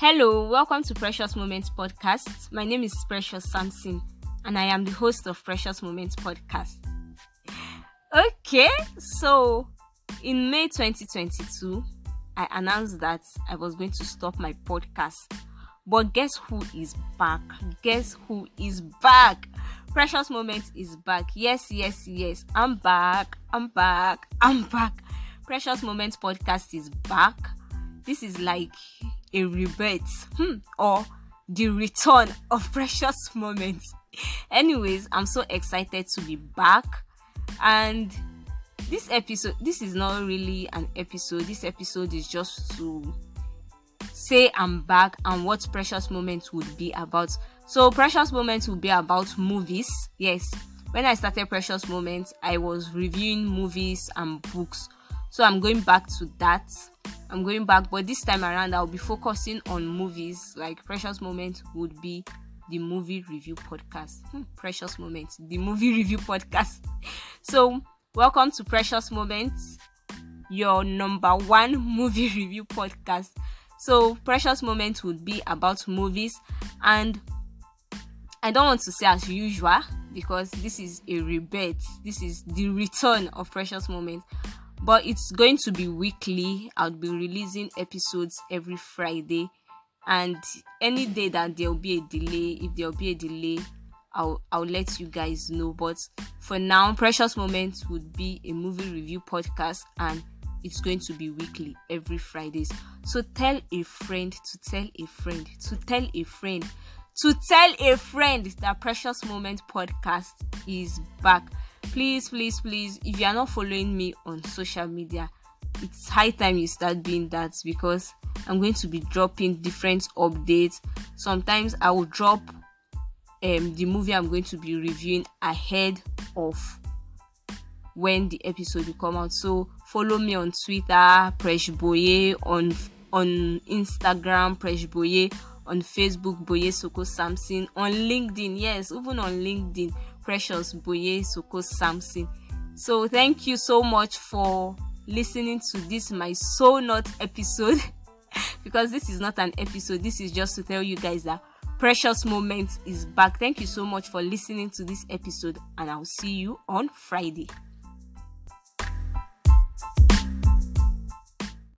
Hello, welcome to Precious Moments Podcast. My name is Precious Samson, and I am the host of Precious Moments Podcast. Okay, so in May 2022, I announced that I was going to stop my podcast. But guess who is back? Guess who is back? Precious Moments is back. Yes, yes, yes. I'm back. I'm back. I'm back. Precious Moments podcast is back. This is like a rebirth hmm, or the return of Precious Moments. Anyways, I'm so excited to be back. And this episode, this is not really an episode. This episode is just to say I'm back and what Precious Moments would be about. So, Precious Moments will be about movies. Yes, when I started Precious Moments, I was reviewing movies and books. So, I'm going back to that. I'm going back, but this time around, I'll be focusing on movies. Like, Precious Moments would be the movie review podcast. Hmm, precious Moments, the movie review podcast. So, welcome to Precious Moments, your number one movie review podcast. So, Precious Moments would be about movies, and I don't want to say as usual because this is a rebirth, this is the return of Precious Moments, but it's going to be weekly. I'll be releasing episodes every Friday, and any day that there'll be a delay, if there'll be a delay, I'll I'll let you guys know. But for now, Precious Moments would be a movie review podcast and it's going to be weekly every Fridays. So tell a friend to tell a friend to tell a friend to tell a friend that Precious Moment podcast is back. Please, please, please, if you are not following me on social media, it's high time you start doing that because I'm going to be dropping different updates. Sometimes I will drop um, the movie I'm going to be reviewing ahead of when the episode will come out. So follow me on Twitter, Presh Boye, on on Instagram, Presh Boye, on Facebook, Boye Soko Samson, on LinkedIn, yes, even on LinkedIn, Precious Boye Soko Samson. So thank you so much for listening to this my so not episode. Because this is not an episode this is just to tell you guys that precious moments is back. Thank you so much for listening to this episode and i'll see you on friday